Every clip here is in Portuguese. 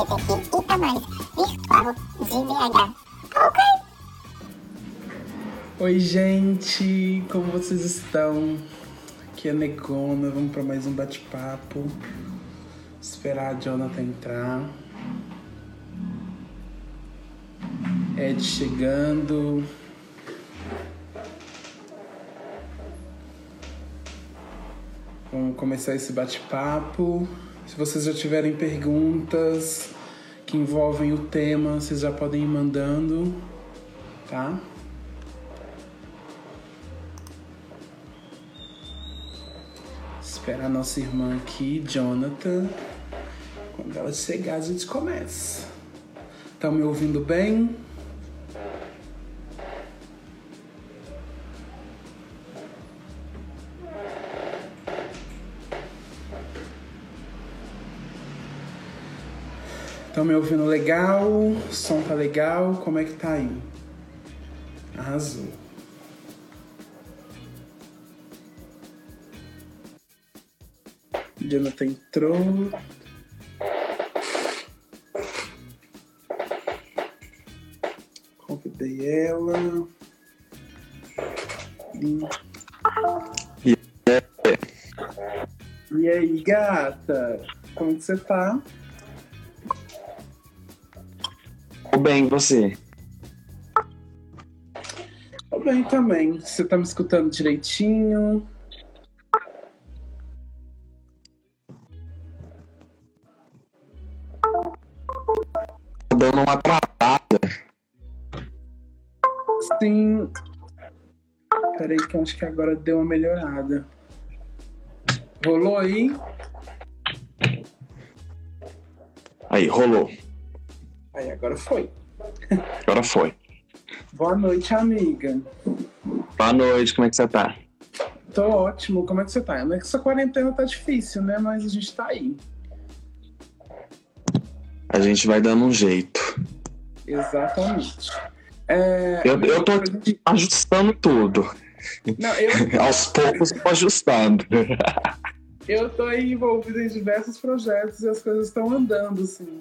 LGBTQ e mais virtual de BH. Ok? Oi, gente, como vocês estão? Aqui é Negona, vamos para mais um bate-papo. Esperar a Jonathan entrar. Ed chegando. Vamos começar esse bate-papo. Se vocês já tiverem perguntas que envolvem o tema, vocês já podem ir mandando, tá? Espera a nossa irmã aqui, Jonathan. Quando ela chegar, a gente começa. Estão me ouvindo bem? Estão me ouvindo legal? O som tá legal? Como é que tá aí? Arrasou. Jonathan entrou. Convidei ela. E... aí, gata? Como que você tá? Tô bem, você? Tô bem também. Você tá me escutando direitinho? Tá dando uma travada. Sim. Peraí que eu acho que agora deu uma melhorada. Rolou aí? Aí, rolou. Aí, agora foi. Agora foi. Boa noite, amiga. Boa noite, como é que você tá? Tô ótimo. Como é que você tá? Não é que essa quarentena tá difícil, né? Mas a gente tá aí. A gente vai dando um jeito. Exatamente. É, Eu, eu tô gente- ajustando tudo. Não, eu, Aos poucos eu tô ajustando. eu tô aí envolvido em diversos projetos e as coisas estão andando, assim.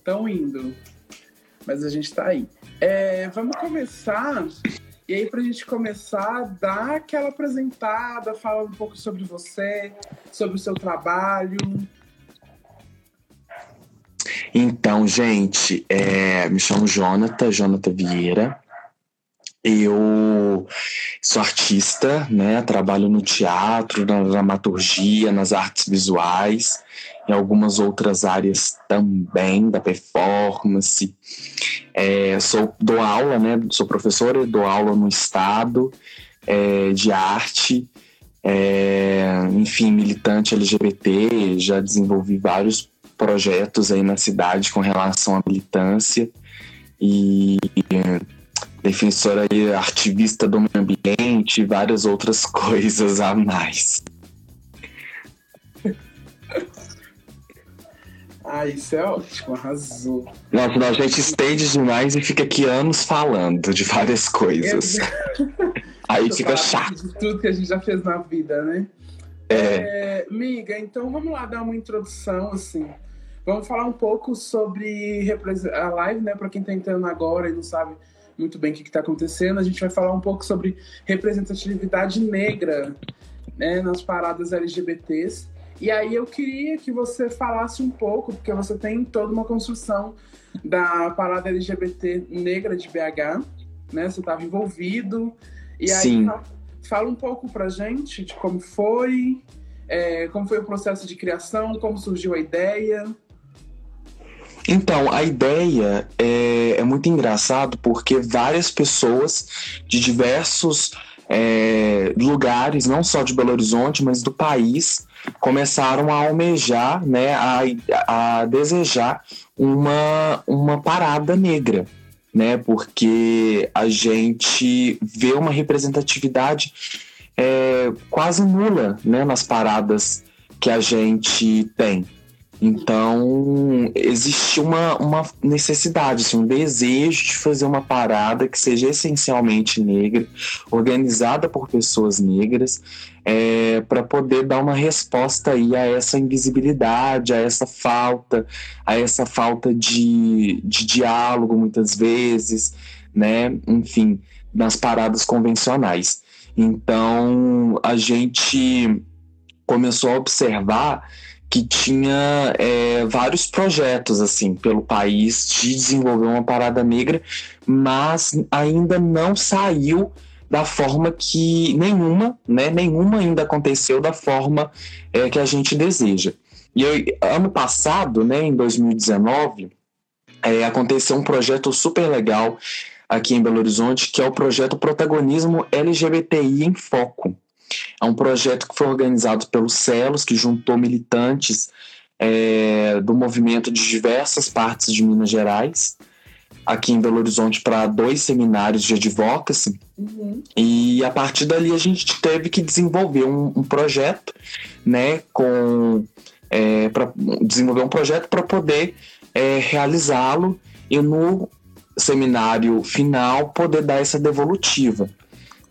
Estão indo. Mas a gente tá aí. É, vamos começar. E aí, pra gente começar, dar aquela apresentada, falar um pouco sobre você, sobre o seu trabalho. Então, gente, é, me chamo Jonathan, Jonathan Vieira. Eu sou artista, né? Trabalho no teatro, na dramaturgia, nas artes visuais, em algumas outras áreas também, da performance. É, sou, dou aula, né? Sou professora dou aula no estado é, de arte. É, enfim, militante LGBT, já desenvolvi vários projetos aí na cidade com relação à militância e defensora e ativista do meio ambiente e várias outras coisas a mais. Ah, isso é ótimo, arrasou. Nossa, não, a gente estende demais e fica aqui anos falando de várias coisas. Aí fica chato. De tudo que a gente já fez na vida, né? É, É, miga, então vamos lá dar uma introdução, assim. Vamos falar um pouco sobre a live, né? Para quem tá entrando agora e não sabe muito bem o que, que tá acontecendo, a gente vai falar um pouco sobre representatividade negra né, nas paradas LGBTs. E aí eu queria que você falasse um pouco, porque você tem toda uma construção da parada LGBT negra de BH, né? Você estava envolvido. E aí Sim. fa- fala um pouco pra gente de como foi, é, como foi o processo de criação, como surgiu a ideia. Então, a ideia é, é muito engraçado porque várias pessoas de diversos é, lugares, não só de Belo Horizonte, mas do país, começaram a almejar, né, a, a desejar uma, uma parada negra, né, porque a gente vê uma representatividade é, quase nula, né, nas paradas que a gente tem. Então, existe uma, uma necessidade, assim, um desejo de fazer uma parada que seja essencialmente negra, organizada por pessoas negras, é, para poder dar uma resposta aí a essa invisibilidade, a essa falta, a essa falta de, de diálogo, muitas vezes, né? Enfim, nas paradas convencionais. Então, a gente começou a observar que tinha é, vários projetos assim pelo país de desenvolver uma parada negra, mas ainda não saiu da forma que nenhuma, né, nenhuma ainda aconteceu da forma é, que a gente deseja. E eu, ano passado, né, em 2019, é, aconteceu um projeto super legal aqui em Belo Horizonte, que é o projeto Protagonismo LGBTI em Foco. É um projeto que foi organizado pelos Celos, que juntou militantes é, do movimento de diversas partes de Minas Gerais, aqui em Belo Horizonte, para dois seminários de advocacy. Uhum. E a partir dali a gente teve que desenvolver um, um projeto, né, com é, para desenvolver um projeto para poder é, realizá-lo e no seminário final poder dar essa devolutiva.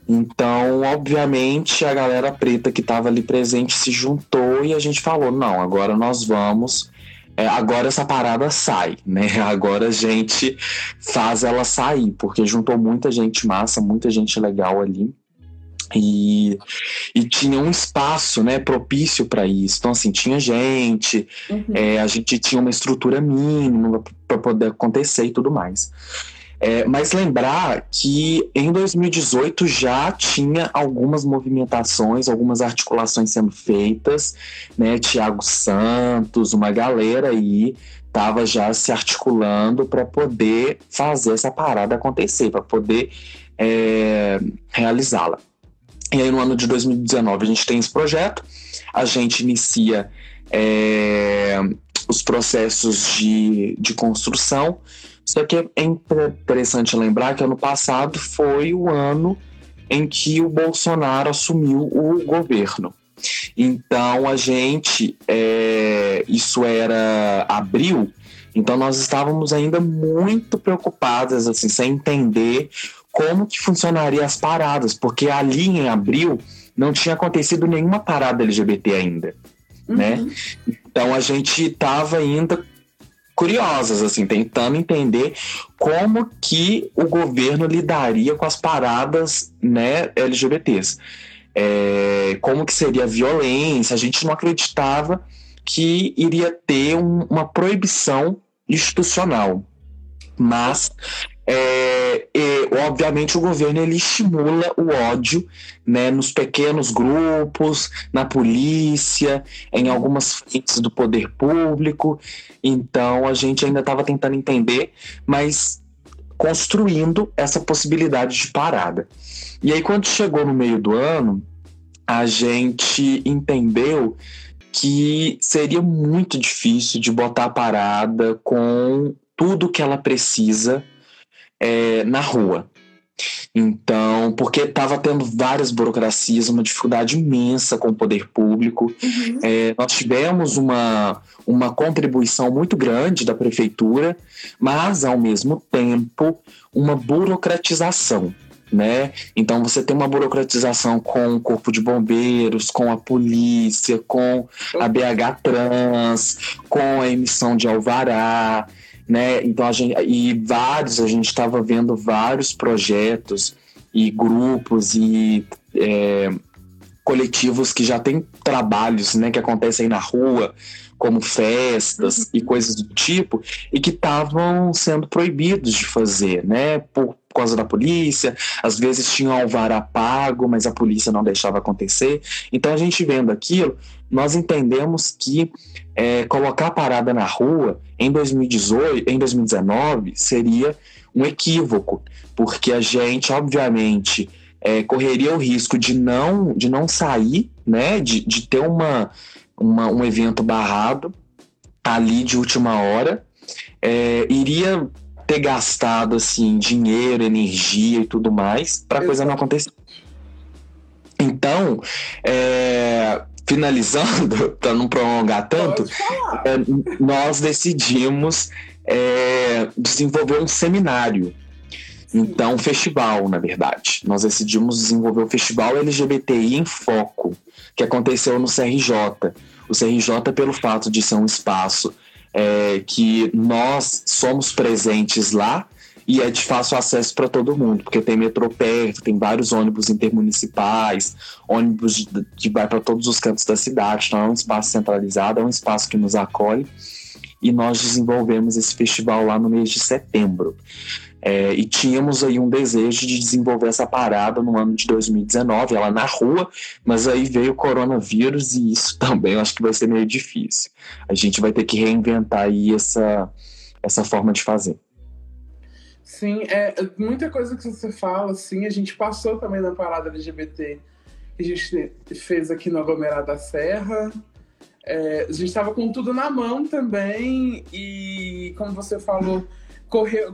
Então, obviamente, a galera preta que estava ali presente se juntou e a gente falou: não, agora nós vamos. É, agora essa parada sai, né? Agora a gente faz ela sair, porque juntou muita gente massa, muita gente legal ali. E, e tinha um espaço né, propício para isso. Então, assim, tinha gente, uhum. é, a gente tinha uma estrutura mínima para poder acontecer e tudo mais. É, mas lembrar que em 2018 já tinha algumas movimentações, algumas articulações sendo feitas, né? Tiago Santos, uma galera aí estava já se articulando para poder fazer essa parada acontecer, para poder é, realizá-la. E aí no ano de 2019 a gente tem esse projeto, a gente inicia é, os processos de, de construção, só que é interessante lembrar que ano passado foi o ano em que o Bolsonaro assumiu o governo. Então a gente, é, isso era abril, então nós estávamos ainda muito preocupadas, assim, sem entender como que funcionaria as paradas, porque ali em abril não tinha acontecido nenhuma parada LGBT ainda, né? uhum. né? Então a gente estava ainda curiosas, assim, tentando entender como que o governo lidaria com as paradas, né, LGBTs. É, como que seria a violência, a gente não acreditava que iria ter um, uma proibição institucional. Mas é, e, obviamente o governo ele estimula o ódio né, nos pequenos grupos, na polícia, em algumas frentes do poder público. Então a gente ainda estava tentando entender, mas construindo essa possibilidade de parada. E aí, quando chegou no meio do ano, a gente entendeu que seria muito difícil de botar a parada com tudo que ela precisa é, na rua. Então, porque estava tendo várias burocracias, uma dificuldade imensa com o poder público. Uhum. É, nós tivemos uma, uma contribuição muito grande da prefeitura, mas, ao mesmo tempo, uma burocratização. Né? Então você tem uma burocratização com o corpo de bombeiros, com a polícia, com a BH Trans, com a emissão de alvará né? Então a gente e vários a gente estava vendo vários projetos e grupos e é, coletivos que já têm trabalhos, né, que acontecem na rua, como festas uhum. e coisas do tipo, e que estavam sendo proibidos de fazer, né, por causa da polícia, às vezes tinham alvará pago, mas a polícia não deixava acontecer. Então a gente vendo aquilo, nós entendemos que é, colocar a parada na rua em 2018, em 2019 seria um equívoco, porque a gente, obviamente, é, correria o risco de não, de não sair, né, de, de ter uma, uma, um evento barrado ali de última hora, é, iria ter gastado assim dinheiro, energia e tudo mais para a coisa não acontecer. Então, é, finalizando, para não prolongar tanto, é, nós decidimos é, desenvolver um seminário. Então, festival, na verdade. Nós decidimos desenvolver o Festival LGBTI em Foco, que aconteceu no CRJ. O CRJ, pelo fato de ser um espaço é, que nós somos presentes lá, e é de fácil acesso para todo mundo, porque tem metrô perto, tem vários ônibus intermunicipais, ônibus que vai para todos os cantos da cidade, então é um espaço centralizado, é um espaço que nos acolhe e nós desenvolvemos esse festival lá no mês de setembro. É, e tínhamos aí um desejo de desenvolver essa parada no ano de 2019, ela na rua, mas aí veio o coronavírus e isso também eu acho que vai ser meio difícil. A gente vai ter que reinventar aí essa, essa forma de fazer. Sim, é, muita coisa que você fala, assim, a gente passou também na parada LGBT que a gente fez aqui no aglomerado da Serra. É, a gente estava com tudo na mão também e, como você falou, correr,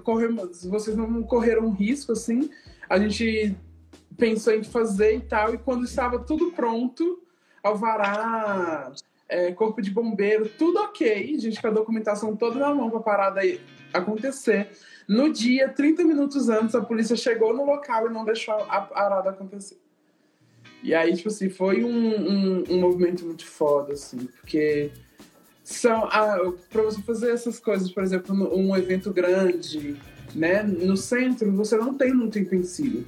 vocês não correram risco, assim. A gente pensou em fazer e tal, e quando estava tudo pronto, alvará, é, corpo de bombeiro, tudo ok, a gente com a documentação toda na mão para a parada acontecer. No dia, 30 minutos antes, a polícia chegou no local e não deixou a parada acontecer. E aí, tipo assim, foi um, um, um movimento muito foda, assim, porque são ah, para você fazer essas coisas, por exemplo, um evento grande, né, no centro, você não tem muito empecilho.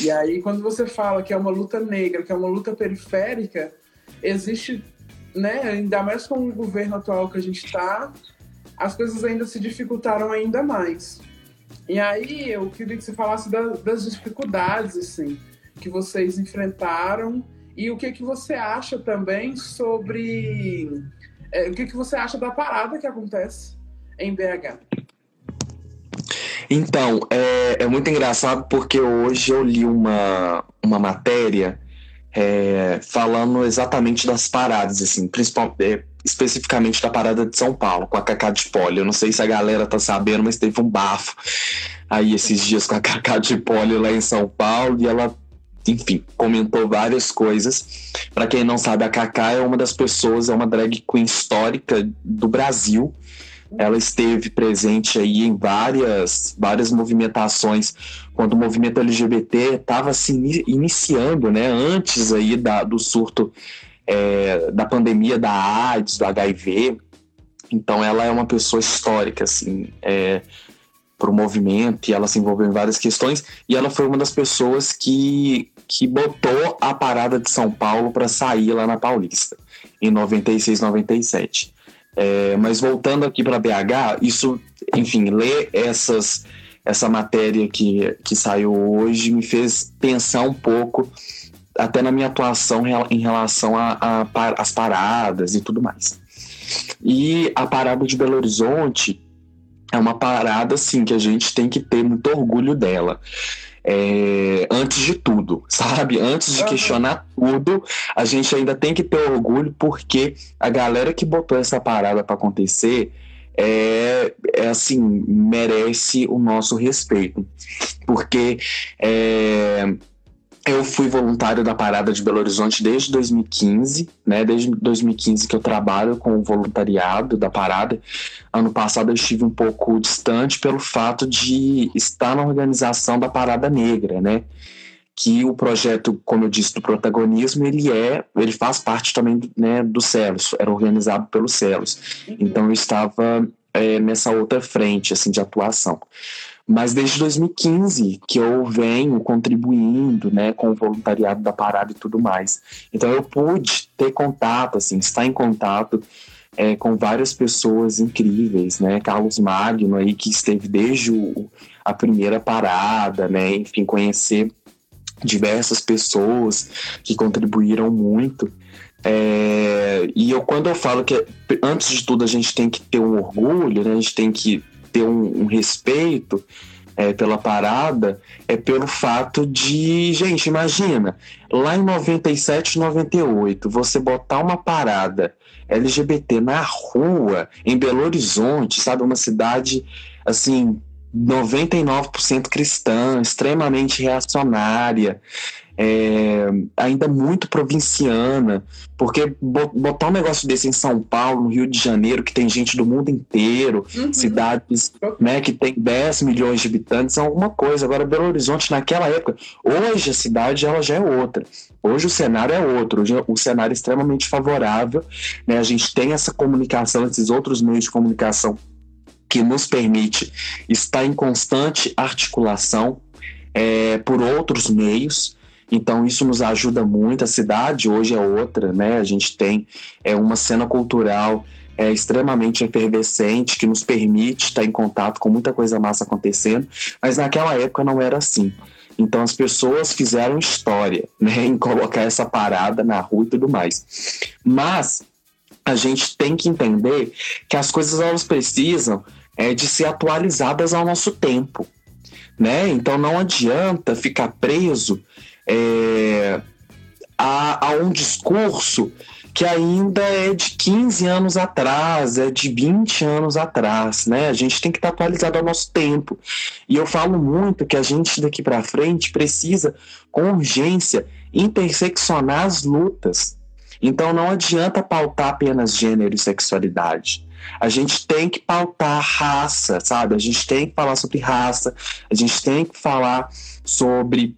E aí, quando você fala que é uma luta negra, que é uma luta periférica, existe, né, ainda mais com o governo atual que a gente está, as coisas ainda se dificultaram ainda mais. E aí eu queria que você falasse da, das dificuldades assim que vocês enfrentaram e o que que você acha também sobre é, o que que você acha da parada que acontece em BH. Então, é, é muito engraçado porque hoje eu li uma, uma matéria é, falando exatamente das paradas, assim, principalmente, é, especificamente da parada de São Paulo, com a Cacá de Poli. Eu não sei se a galera tá sabendo, mas teve um bafo aí esses dias com a Cacá de Poli lá em São Paulo e ela, enfim, comentou várias coisas. Para quem não sabe, a Cacá é uma das pessoas, é uma drag queen histórica do Brasil. Ela esteve presente aí em várias, várias movimentações quando o movimento LGBT estava se iniciando, né, antes aí da, do surto é, da pandemia da AIDS, do HIV. Então ela é uma pessoa histórica, assim, é, para o movimento, e ela se envolveu em várias questões, e ela foi uma das pessoas que, que botou a parada de São Paulo para sair lá na Paulista, em 96, 97. É, mas voltando aqui para BH, isso, enfim, ler essas essa matéria que, que saiu hoje me fez pensar um pouco até na minha atuação em relação às paradas e tudo mais. E a parada de Belo Horizonte é uma parada assim que a gente tem que ter muito orgulho dela. É, antes de tudo, sabe? Antes de questionar tudo, a gente ainda tem que ter orgulho porque a galera que botou essa parada para acontecer é, é, assim merece o nosso respeito, porque é, eu fui voluntário da Parada de Belo Horizonte desde 2015, né? Desde 2015 que eu trabalho com o voluntariado da Parada. Ano passado eu estive um pouco distante pelo fato de estar na organização da Parada Negra, né? Que o projeto, como eu disse, do protagonismo, ele é, ele faz parte também né, do Celos, era organizado pelo Celos. Então eu estava é, nessa outra frente assim de atuação. Mas desde 2015 que eu venho contribuindo, né, com o voluntariado da parada e tudo mais. Então eu pude ter contato, assim, estar em contato é, com várias pessoas incríveis, né? Carlos Magno aí que esteve desde o, a primeira parada, né? Enfim, conhecer diversas pessoas que contribuíram muito. É, e eu quando eu falo que antes de tudo a gente tem que ter um orgulho, né? A gente tem que ter um, um respeito é, pela parada é pelo fato de, gente, imagina, lá em 97, 98, você botar uma parada LGBT na rua, em Belo Horizonte, sabe, uma cidade assim 99% cristã, extremamente reacionária, é, ainda muito provinciana, porque botar um negócio desse em São Paulo, no Rio de Janeiro, que tem gente do mundo inteiro, uhum. cidades né, que tem 10 milhões de habitantes, é alguma coisa. Agora, Belo Horizonte, naquela época, hoje a cidade ela já é outra. Hoje o cenário é outro, hoje o cenário é extremamente favorável. Né? A gente tem essa comunicação, esses outros meios de comunicação que nos permite estar em constante articulação é, por outros meios. Então isso nos ajuda muito. A cidade hoje é outra, né? A gente tem é, uma cena cultural é, extremamente efervescente que nos permite estar em contato com muita coisa massa acontecendo, mas naquela época não era assim. Então as pessoas fizeram história, né, em colocar essa parada na rua e tudo mais. Mas a gente tem que entender que as coisas elas precisam é, de ser atualizadas ao nosso tempo, né? Então não adianta ficar preso é, a, a um discurso que ainda é de 15 anos atrás, é de 20 anos atrás, né? A gente tem que estar atualizado ao nosso tempo. E eu falo muito que a gente daqui para frente precisa, com urgência, interseccionar as lutas. Então não adianta pautar apenas gênero e sexualidade. A gente tem que pautar raça, sabe? A gente tem que falar sobre raça, a gente tem que falar sobre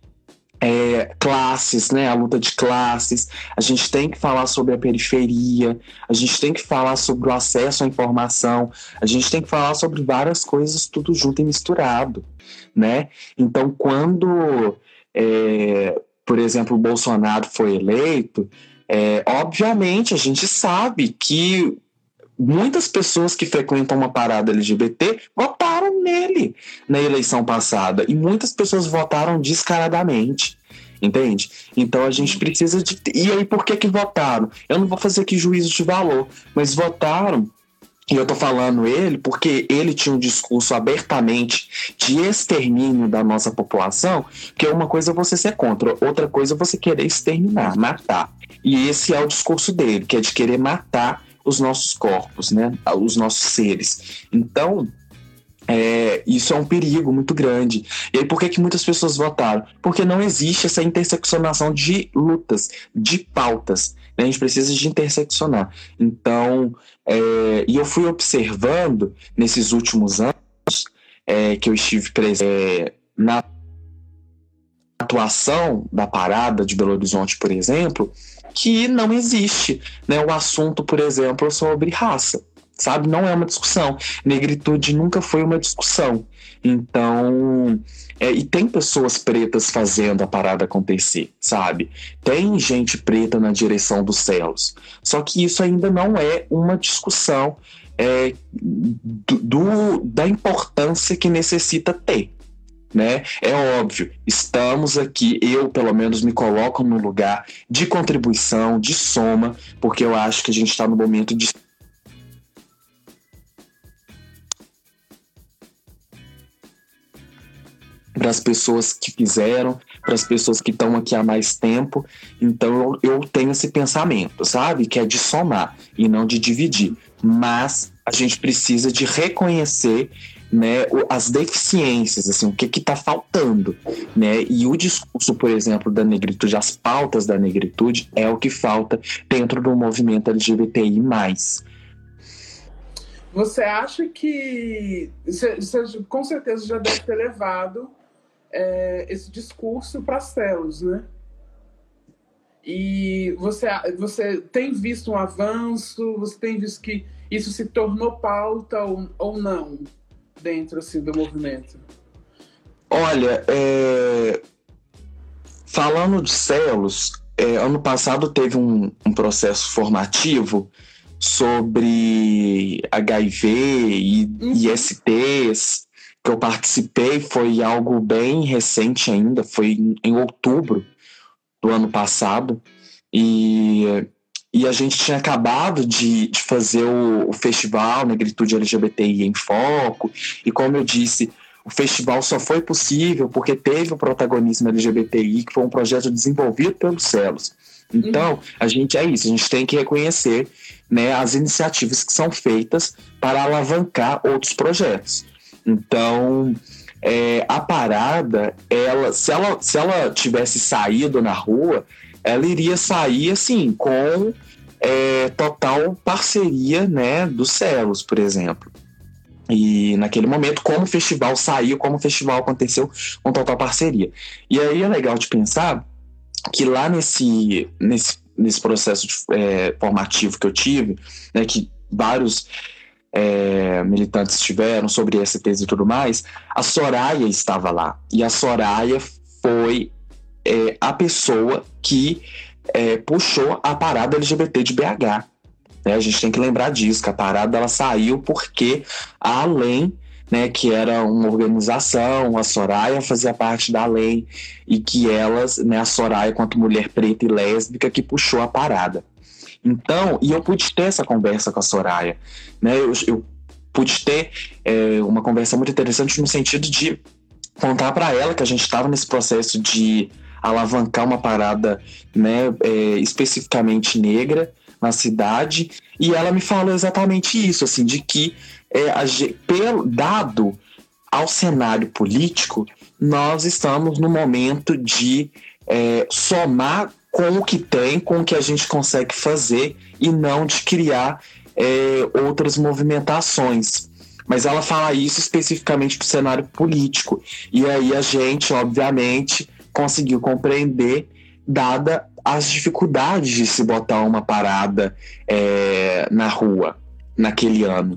é, classes, né, a luta de classes, a gente tem que falar sobre a periferia, a gente tem que falar sobre o acesso à informação, a gente tem que falar sobre várias coisas tudo junto e misturado, né? Então, quando, é, por exemplo, o Bolsonaro foi eleito, é, obviamente a gente sabe que muitas pessoas que frequentam uma parada LGBT votaram nele na eleição passada e muitas pessoas votaram descaradamente. Entende? Então a gente precisa de. E aí, por que que votaram? Eu não vou fazer aqui juízo de valor, mas votaram e eu tô falando ele porque ele tinha um discurso abertamente de extermínio da nossa população, que é uma coisa você ser contra, outra coisa você querer exterminar, matar. E esse é o discurso dele, que é de querer matar os nossos corpos, né? Os nossos seres. Então, é, isso é um perigo muito grande. E aí, por que, que muitas pessoas votaram? Porque não existe essa interseccionação de lutas, de pautas. Né? A gente precisa de interseccionar. Então, é, e eu fui observando nesses últimos anos é, que eu estive presente é, na atuação da parada de Belo Horizonte, por exemplo, que não existe né, o assunto, por exemplo, sobre raça, sabe? Não é uma discussão. Negritude nunca foi uma discussão. Então, é, e tem pessoas pretas fazendo a parada acontecer, sabe? Tem gente preta na direção dos céus. Só que isso ainda não é uma discussão é, do, da importância que necessita ter né? É óbvio, estamos aqui, eu pelo menos me coloco no lugar de contribuição, de soma, porque eu acho que a gente está no momento de para as pessoas que fizeram, para as pessoas que estão aqui há mais tempo. Então eu, eu, tenho esse pensamento, sabe? Que é de somar e não de dividir. Mas a gente precisa de reconhecer né, as deficiências, assim, o que está faltando, né? E o discurso, por exemplo, da negritude, as pautas da negritude é o que falta dentro do movimento LGBTI+. Você acha que com certeza já deve ter levado é, esse discurso para células, né? E você, você tem visto um avanço? Você tem visto que isso se tornou pauta ou, ou não? dentro assim, do movimento? Olha, é... falando de celos, é, ano passado teve um, um, processo formativo sobre HIV e uhum. ISTs que eu participei, foi algo bem recente ainda, foi em, outubro do ano passado. E e a gente tinha acabado de, de fazer o, o, festival Negritude LGBTI em Foco, e como eu disse, o festival só foi possível porque teve o protagonismo LGBTI, que foi um projeto desenvolvido pelos Celos. Então, uhum. a gente é isso, a gente tem que reconhecer né, as iniciativas que são feitas para alavancar outros projetos. Então, é, a parada, ela, se ela, se ela tivesse saído na rua, ela iria sair assim com é, total parceria, né, dos Celos, por exemplo. E naquele momento, como o festival saiu, como o festival aconteceu, com total parceria. E aí é legal de pensar que lá nesse, nesse, nesse processo de, é, formativo que eu tive, né, que vários é, militantes tiveram sobre STs e tudo mais, a Soraya estava lá. E a Soraya foi é, a pessoa que é, puxou a parada LGBT de BH. Né? A gente tem que lembrar disso, que a parada ela saiu porque a Além, né, que era uma organização, a Soraya fazia parte da Além, e que elas, né, a Soraya, quanto mulher preta e lésbica, que puxou a parada. Então, e eu pude ter essa conversa com a Soraya, né? Eu, eu pude ter é, uma conversa muito interessante no sentido de contar para ela que a gente estava nesse processo de alavancar uma parada, né, é, especificamente negra na cidade, e ela me falou exatamente isso, assim, de que é, a, pelo, dado ao cenário político, nós estamos no momento de é, somar com o que tem, com o que a gente consegue fazer e não de criar é, outras movimentações. Mas ela fala isso especificamente para o cenário político. E aí a gente, obviamente, conseguiu compreender, dada as dificuldades de se botar uma parada é, na rua naquele ano.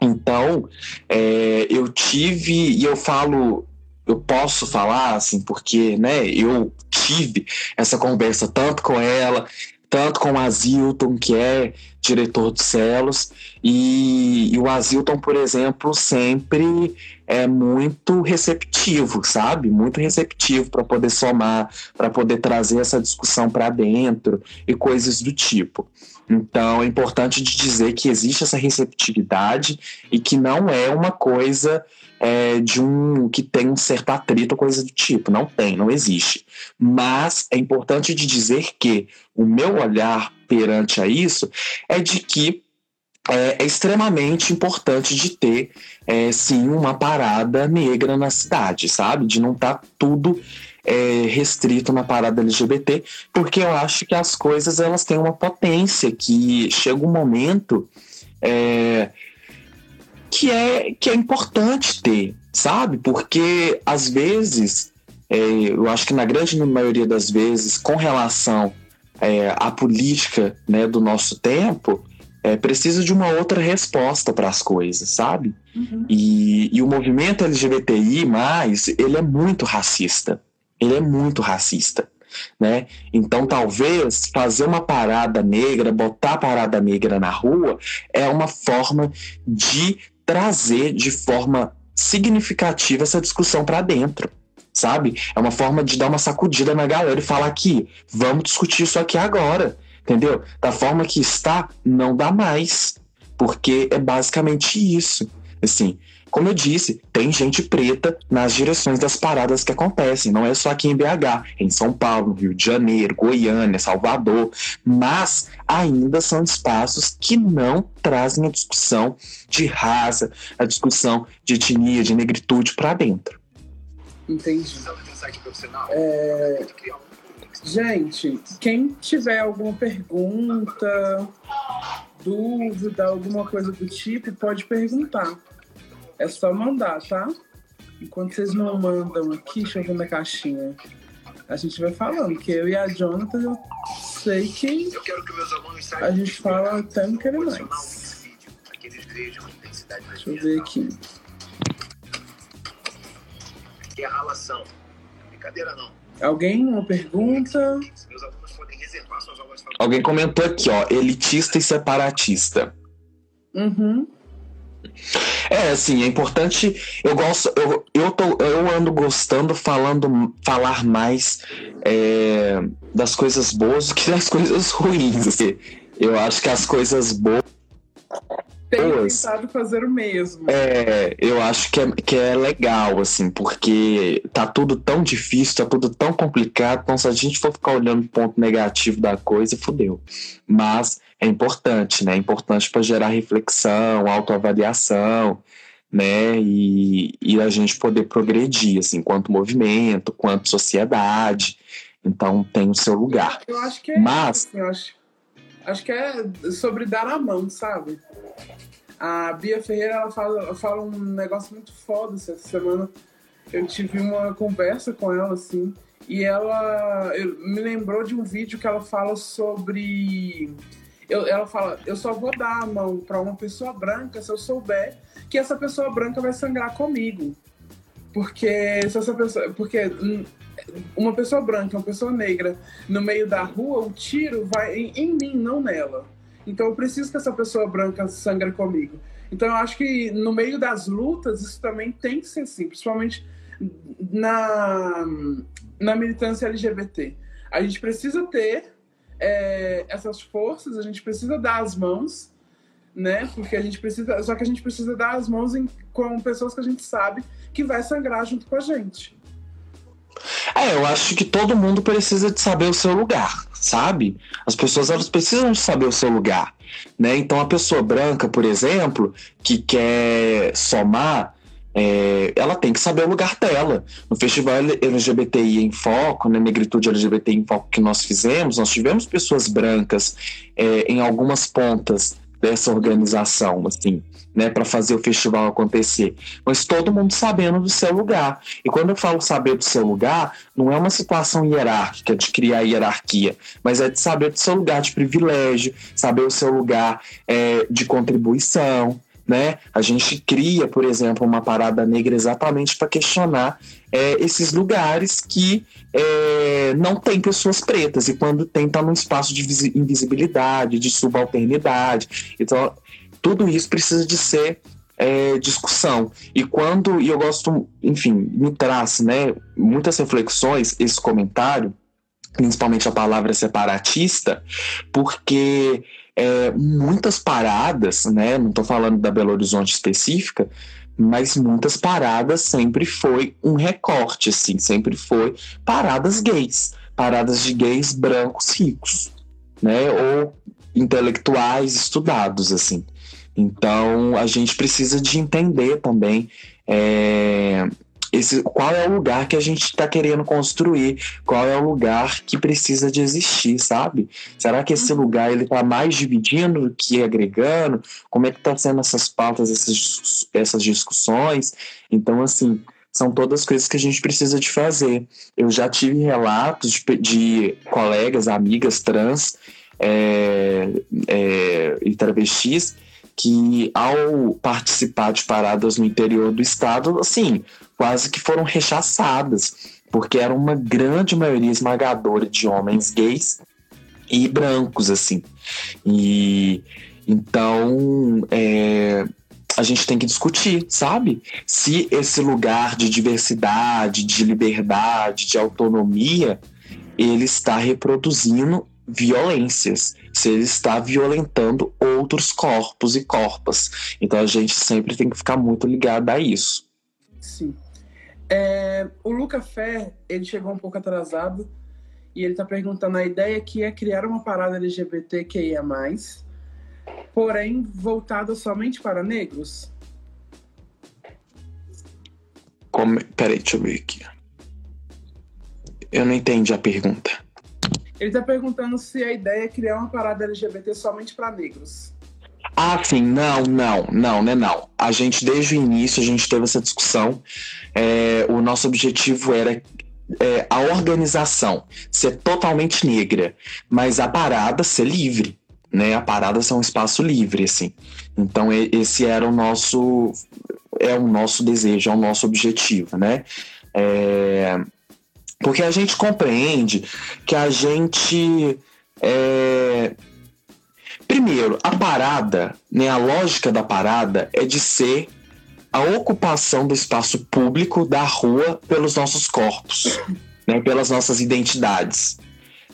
Então, é, eu tive, e eu falo eu posso falar, assim, porque, né, eu tive essa conversa tanto com ela, tanto com o Azilton, que é diretor de Celos, e, e o Azilton, por exemplo, sempre é muito receptivo, sabe? Muito receptivo para poder somar, para poder trazer essa discussão para dentro e coisas do tipo. Então, é importante de dizer que existe essa receptividade e que não é uma coisa é, de um que tem um certo atrito ou coisa do tipo. Não tem, não existe. Mas é importante de dizer que o meu olhar perante a isso é de que é, é extremamente importante de ter, é, sim, uma parada negra na cidade, sabe? De não estar tá tudo é, restrito na parada LGBT, porque eu acho que as coisas elas têm uma potência que chega um momento é, que é que é importante ter, sabe? Porque às vezes, é, eu acho que na grande maioria das vezes, com relação é, à política né, do nosso tempo, é, precisa de uma outra resposta para as coisas, sabe? Uhum. E, e o movimento LGBTI, ele é muito racista. Ele é muito racista. Né? Então, talvez fazer uma parada negra, botar a parada negra na rua, é uma forma de trazer de forma significativa essa discussão para dentro, sabe? É uma forma de dar uma sacudida na galera e falar aqui, vamos discutir isso aqui agora, entendeu? Da forma que está, não dá mais, porque é basicamente isso. Assim, como eu disse, tem gente preta nas direções das paradas que acontecem. Não é só aqui em BH, em São Paulo, Rio de Janeiro, Goiânia, Salvador. Mas ainda são espaços que não trazem a discussão de raça, a discussão de etnia, de negritude para dentro. Entendi. É... Gente, quem tiver alguma pergunta, dúvida, alguma coisa do tipo, pode perguntar. É só mandar, tá? Enquanto vocês não mandam aqui, deixa eu ver na caixinha. A gente vai falando, que eu e a Jonathan, eu sei que a gente fala até não querer mais. Deixa eu ver aqui. Que é ralação. Brincadeira não. Alguém? Uma pergunta? Alguém comentou aqui, ó, elitista e separatista. Uhum. É, assim, é importante. Eu gosto, eu, eu, tô, eu ando gostando falando, falar mais é, das coisas boas do que das coisas ruins. Assim. Eu acho que as coisas boas. Tem tentado fazer o mesmo. É, eu acho que é, que é legal, assim, porque tá tudo tão difícil, tá tudo tão complicado, então se a gente for ficar olhando o ponto negativo da coisa, fodeu. Mas é importante, né? É importante para gerar reflexão, autoavaliação, né? E, e a gente poder progredir, assim, quanto movimento, quanto sociedade. Então tem o seu lugar. Eu acho que é Mas, isso, assim, eu acho, acho que é sobre dar a mão, sabe? A Bia Ferreira ela fala, fala um negócio muito foda essa semana. Eu tive uma conversa com ela, assim, e ela me lembrou de um vídeo que ela fala sobre. Eu, ela fala: eu só vou dar a mão para uma pessoa branca se eu souber que essa pessoa branca vai sangrar comigo. Porque se essa pessoa. Porque uma pessoa branca, uma pessoa negra, no meio da rua, o tiro vai em, em mim, não nela. Então eu preciso que essa pessoa branca sangre comigo. Então eu acho que no meio das lutas isso também tem que ser assim, principalmente na, na militância LGBT. A gente precisa ter é, essas forças, a gente precisa dar as mãos, né? Porque a gente precisa. Só que a gente precisa dar as mãos em, com pessoas que a gente sabe que vai sangrar junto com a gente. É, eu acho que todo mundo precisa de saber o seu lugar, sabe? As pessoas elas precisam de saber o seu lugar, né? Então a pessoa branca, por exemplo, que quer somar, é, ela tem que saber o lugar dela. No Festival LGBTI em Foco, na né, Negritude LGBTI em Foco que nós fizemos, nós tivemos pessoas brancas é, em algumas pontas dessa organização, assim, né, para fazer o festival acontecer. Mas todo mundo sabendo do seu lugar. E quando eu falo saber do seu lugar, não é uma situação hierárquica de criar hierarquia, mas é de saber do seu lugar de privilégio, saber o seu lugar é, de contribuição, né? A gente cria, por exemplo, uma parada negra exatamente para questionar é, esses lugares que é, não tem pessoas pretas e quando tem tá num espaço de invisibilidade, de subalternidade. Então, tudo isso precisa de ser é, discussão. E quando, e eu gosto, enfim, me traz né, muitas reflexões esse comentário, principalmente a palavra separatista, porque é, muitas paradas, né? Não estou falando da Belo Horizonte específica, mas muitas paradas sempre foi um recorte, assim, sempre foi paradas gays, paradas de gays brancos ricos, né? Ou intelectuais estudados, assim. Então a gente precisa de entender também é, esse, qual é o lugar que a gente está querendo construir, qual é o lugar que precisa de existir, sabe? Será que esse uhum. lugar ele está mais dividindo do que agregando? Como é que está sendo essas pautas, essas, essas discussões? Então, assim, são todas coisas que a gente precisa de fazer. Eu já tive relatos de, de colegas, amigas trans é, é, e travestis que ao participar de paradas no interior do estado, assim, quase que foram rechaçadas, porque era uma grande maioria esmagadora de homens gays e brancos, assim. E então é, a gente tem que discutir, sabe? Se esse lugar de diversidade, de liberdade, de autonomia, ele está reproduzindo violências, se ele está violentando outros corpos e corpas. Então a gente sempre tem que ficar muito ligado a isso. Sim. É, o Luca Fé, ele chegou um pouco atrasado e ele está perguntando a ideia que é criar uma parada LGBTQIA+, porém voltada somente para negros. Como... Peraí, deixa eu ver aqui. Eu não entendi a pergunta. Ele está perguntando se a ideia é criar uma parada LGBT somente para negros. Ah, sim, não, não, não, né, não. A gente, desde o início, a gente teve essa discussão. É, o nosso objetivo era é, a organização ser totalmente negra, mas a parada ser livre, né? A parada ser um espaço livre, assim. Então, esse era o nosso, é o nosso desejo, é o nosso objetivo, né? É, porque a gente compreende que a gente. É... Primeiro, a parada, né, a lógica da parada é de ser a ocupação do espaço público da rua pelos nossos corpos, né, pelas nossas identidades,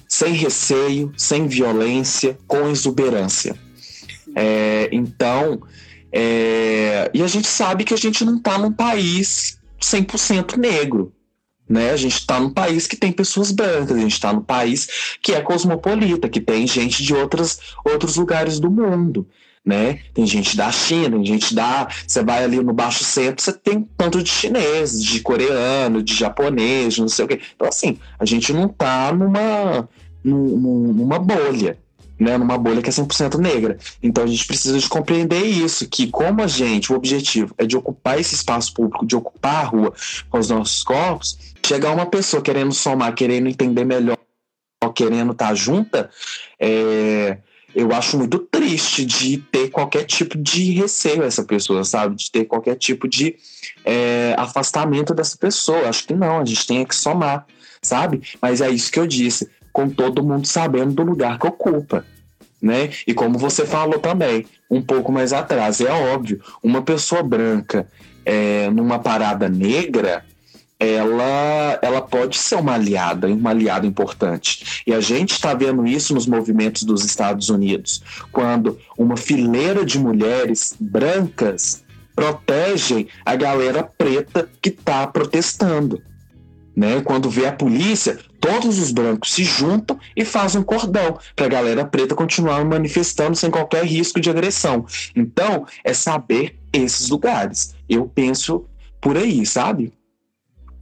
sem receio, sem violência, com exuberância. É, então, é, e a gente sabe que a gente não está num país 100% negro. Né? A gente está num país que tem pessoas brancas, a gente está num país que é cosmopolita, que tem gente de outras, outros lugares do mundo. né? Tem gente da China, tem gente da. Você vai ali no Baixo Centro, você tem tanto de chinês, de coreano, de japonês, não sei o quê. Então, assim, a gente não tá numa, numa bolha, né? Numa bolha que é 100% negra. Então, a gente precisa de compreender isso, que como a gente, o objetivo é de ocupar esse espaço público, de ocupar a rua com os nossos corpos, chegar uma pessoa querendo somar, querendo entender melhor, querendo estar tá junta, é eu acho muito triste de ter qualquer tipo de receio essa pessoa, sabe? De ter qualquer tipo de é, afastamento dessa pessoa. Acho que não, a gente tem que somar, sabe? Mas é isso que eu disse, com todo mundo sabendo do lugar que ocupa. Né? E como você falou também, um pouco mais atrás, é óbvio, uma pessoa branca é, numa parada negra, ela, ela pode ser uma aliada, uma aliada importante. E a gente está vendo isso nos movimentos dos Estados Unidos, quando uma fileira de mulheres brancas protegem a galera preta que está protestando. Né? Quando vê a polícia, todos os brancos se juntam e fazem um cordão para a galera preta continuar manifestando sem qualquer risco de agressão. Então, é saber esses lugares. Eu penso por aí, sabe?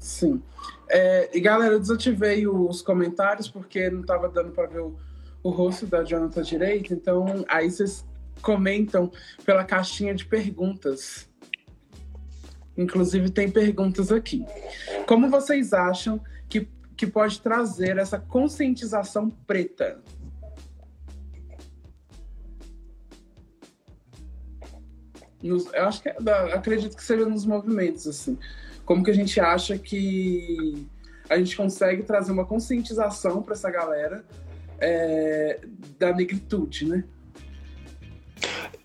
Sim. É, e galera, eu desativei os comentários porque não estava dando para ver o, o rosto da Jonathan direito, então aí vocês comentam pela caixinha de perguntas. Inclusive tem perguntas aqui. Como vocês acham que, que pode trazer essa conscientização preta? Nos, eu acho que é, acredito que seja nos movimentos assim como que a gente acha que a gente consegue trazer uma conscientização para essa galera é, da negritude, né?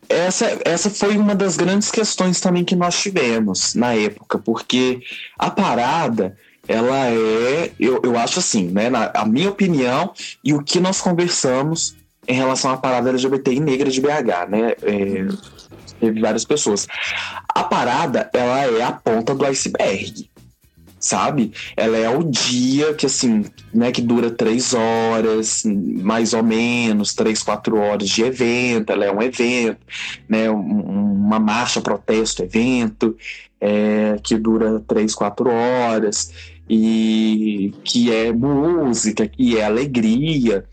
Essa, essa foi uma das grandes questões também que nós tivemos na época, porque a parada, ela é, eu, eu acho assim, né, na, a minha opinião e o que nós conversamos em relação à parada LGBTI negra de BH, né, é, teve várias pessoas. A parada, ela é a ponta do iceberg, sabe? Ela é o dia que, assim, né, que dura três horas, mais ou menos, três, quatro horas de evento. Ela é um evento, né, uma marcha, protesto, evento, é, que dura três, quatro horas, e que é música, que é alegria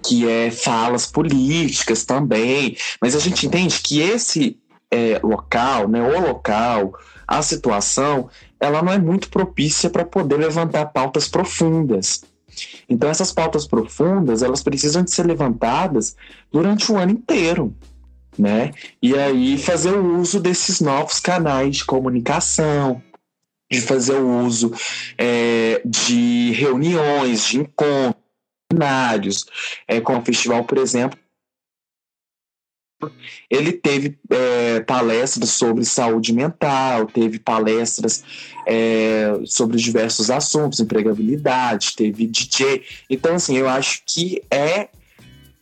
que é falas políticas também, mas a gente entende que esse é, local, né, o local, a situação, ela não é muito propícia para poder levantar pautas profundas. Então essas pautas profundas, elas precisam de ser levantadas durante o ano inteiro, né? E aí fazer o uso desses novos canais de comunicação, de fazer o uso é, de reuniões, de encontros, seminários, é, como o festival, por exemplo, ele teve é, palestras sobre saúde mental, teve palestras é, sobre diversos assuntos, empregabilidade, teve DJ. Então, assim, eu acho que é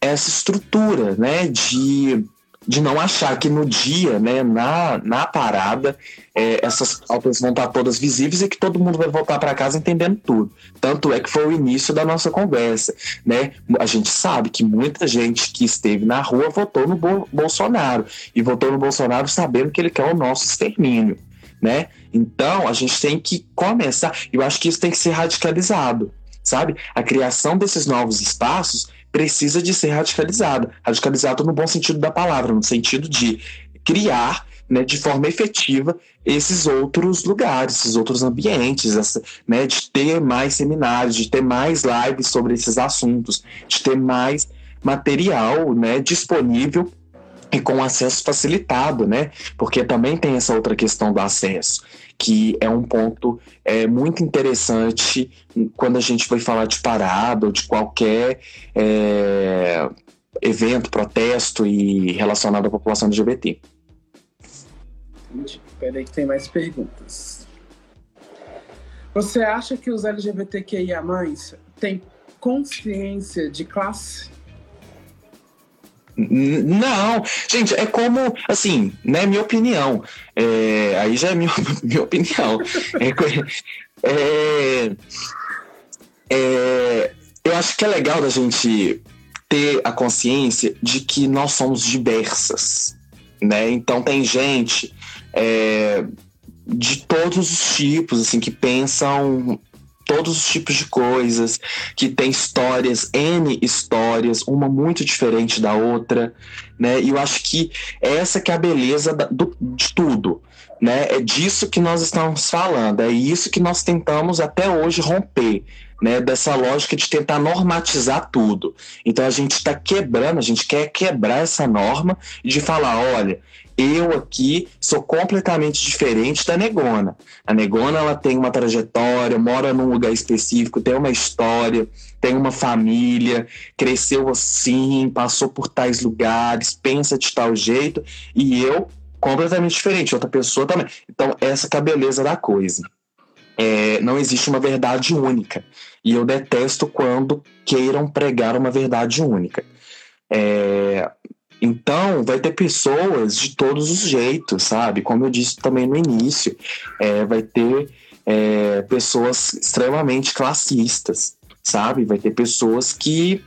essa estrutura, né, de de não achar que no dia, né, na, na parada, é, essas pautas vão estar todas visíveis e que todo mundo vai voltar para casa entendendo tudo. Tanto é que foi o início da nossa conversa, né? A gente sabe que muita gente que esteve na rua votou no Bo Bolsonaro e votou no Bolsonaro sabendo que ele quer o nosso extermínio, né? Então a gente tem que começar. Eu acho que isso tem que ser radicalizado, sabe? A criação desses novos espaços precisa de ser radicalizada. Radicalizado no bom sentido da palavra, no sentido de criar né, de forma efetiva esses outros lugares, esses outros ambientes, essa, né, de ter mais seminários, de ter mais lives sobre esses assuntos, de ter mais material né, disponível e com acesso facilitado, né? Porque também tem essa outra questão do acesso que é um ponto é, muito interessante quando a gente vai falar de parada ou de qualquer é, evento, protesto e relacionado à população LGBT. Espera aí que tem mais perguntas. Você acha que os LGBTQIA+, têm consciência de classe? Não, gente, é como, assim, né, minha opinião. É, aí já é minha, minha opinião. É, é, é, eu acho que é legal da gente ter a consciência de que nós somos diversas, né? Então tem gente é, de todos os tipos, assim, que pensam todos os tipos de coisas, que tem histórias, N histórias, uma muito diferente da outra, né? E eu acho que essa que é a beleza da, do, de tudo, né? É disso que nós estamos falando, é isso que nós tentamos até hoje romper, né, dessa lógica de tentar normatizar tudo. Então a gente está quebrando, a gente quer quebrar essa norma de falar, olha, eu aqui sou completamente diferente da Negona. A Negona ela tem uma trajetória, mora num lugar específico, tem uma história, tem uma família, cresceu assim, passou por tais lugares, pensa de tal jeito, e eu completamente diferente, outra pessoa também. Então essa é a beleza da coisa. É, não existe uma verdade única. E eu detesto quando queiram pregar uma verdade única. É, então, vai ter pessoas de todos os jeitos, sabe? Como eu disse também no início, é, vai ter é, pessoas extremamente classistas, sabe? Vai ter pessoas que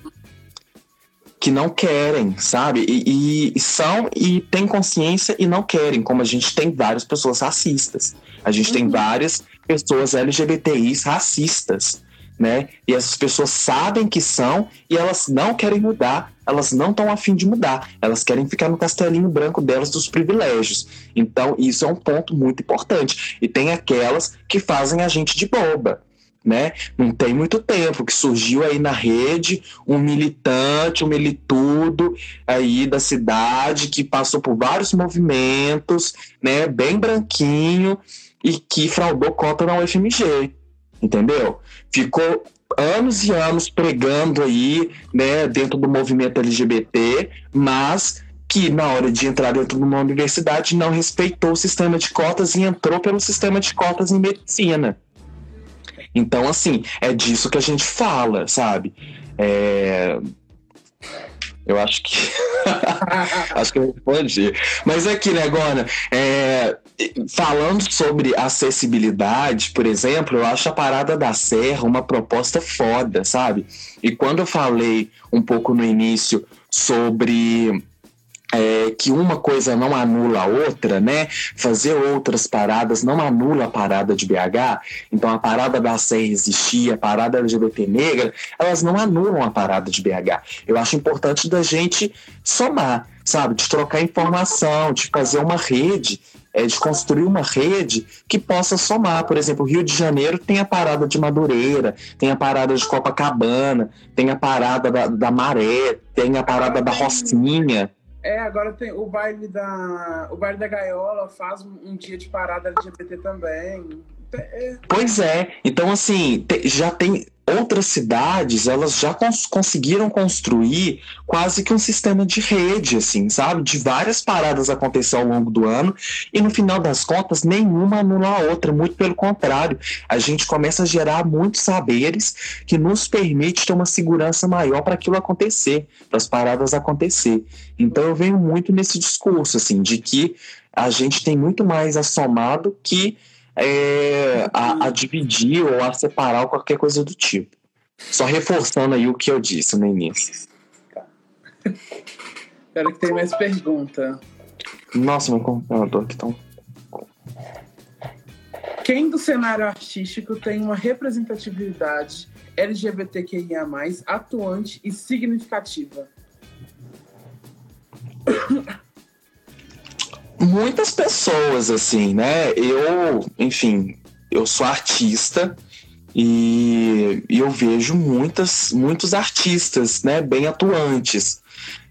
que não querem, sabe? E, e, são e têm consciência e não querem, como a gente tem várias pessoas racistas. A gente uhum. tem várias pessoas LGBTIs racistas, né? E essas pessoas sabem que são e elas não querem mudar, elas não estão afim de mudar, elas querem ficar no castelinho branco delas dos privilégios. Então, isso é um ponto muito importante. E tem aquelas que fazem a gente de boba. Né? Não tem muito tempo que surgiu aí na rede um militante, um militudo aí da cidade que passou por vários movimentos, né, bem branquinho e que fraudou cota na UFMG entendeu? Ficou anos e anos pregando aí, né, dentro do movimento LGBT, mas que na hora de entrar dentro de uma universidade não respeitou o sistema de cotas e entrou pelo sistema de cotas em medicina. Então, assim, é disso que a gente fala, sabe? É... Eu acho que. acho que eu respondi. Mas aqui, né, Gona? É falando sobre acessibilidade, por exemplo, eu acho a Parada da Serra uma proposta foda, sabe? E quando eu falei um pouco no início sobre é, que uma coisa não anula a outra, né? Fazer outras paradas não anula a parada de BH. Então a parada da Serra existia, a parada LGBT negra, elas não anulam a parada de BH. Eu acho importante da gente somar, sabe? De trocar informação, de fazer uma rede é de construir uma rede que possa somar. Por exemplo, o Rio de Janeiro tem a parada de Madureira, tem a parada de Copacabana, tem a parada da, da Maré, tem a parada da Rocinha. É, agora tem o baile da o baile da Gaiola faz um dia de parada LGBT também. É. Pois é. Então assim, já tem outras cidades, elas já cons conseguiram construir quase que um sistema de rede, assim, sabe? De várias paradas acontecer ao longo do ano e no final das contas nenhuma anula a outra, muito pelo contrário, a gente começa a gerar muitos saberes que nos permite ter uma segurança maior para aquilo acontecer, para as paradas acontecer. Então eu venho muito nesse discurso, assim, de que a gente tem muito mais a somar do que é, a, a, dividir ou a separar ou qualquer coisa do tipo. Só reforçando aí o que eu disse no início. Tá. Espero que tenha mais pergunta. Nossa, meu computador aqui tá Quem do cenário artístico tem uma representatividade LGBTQIA+, atuante e significativa? Muitas pessoas, assim, né? Eu, enfim, eu sou artista e, eu vejo muitas, muitos artistas, né, bem atuantes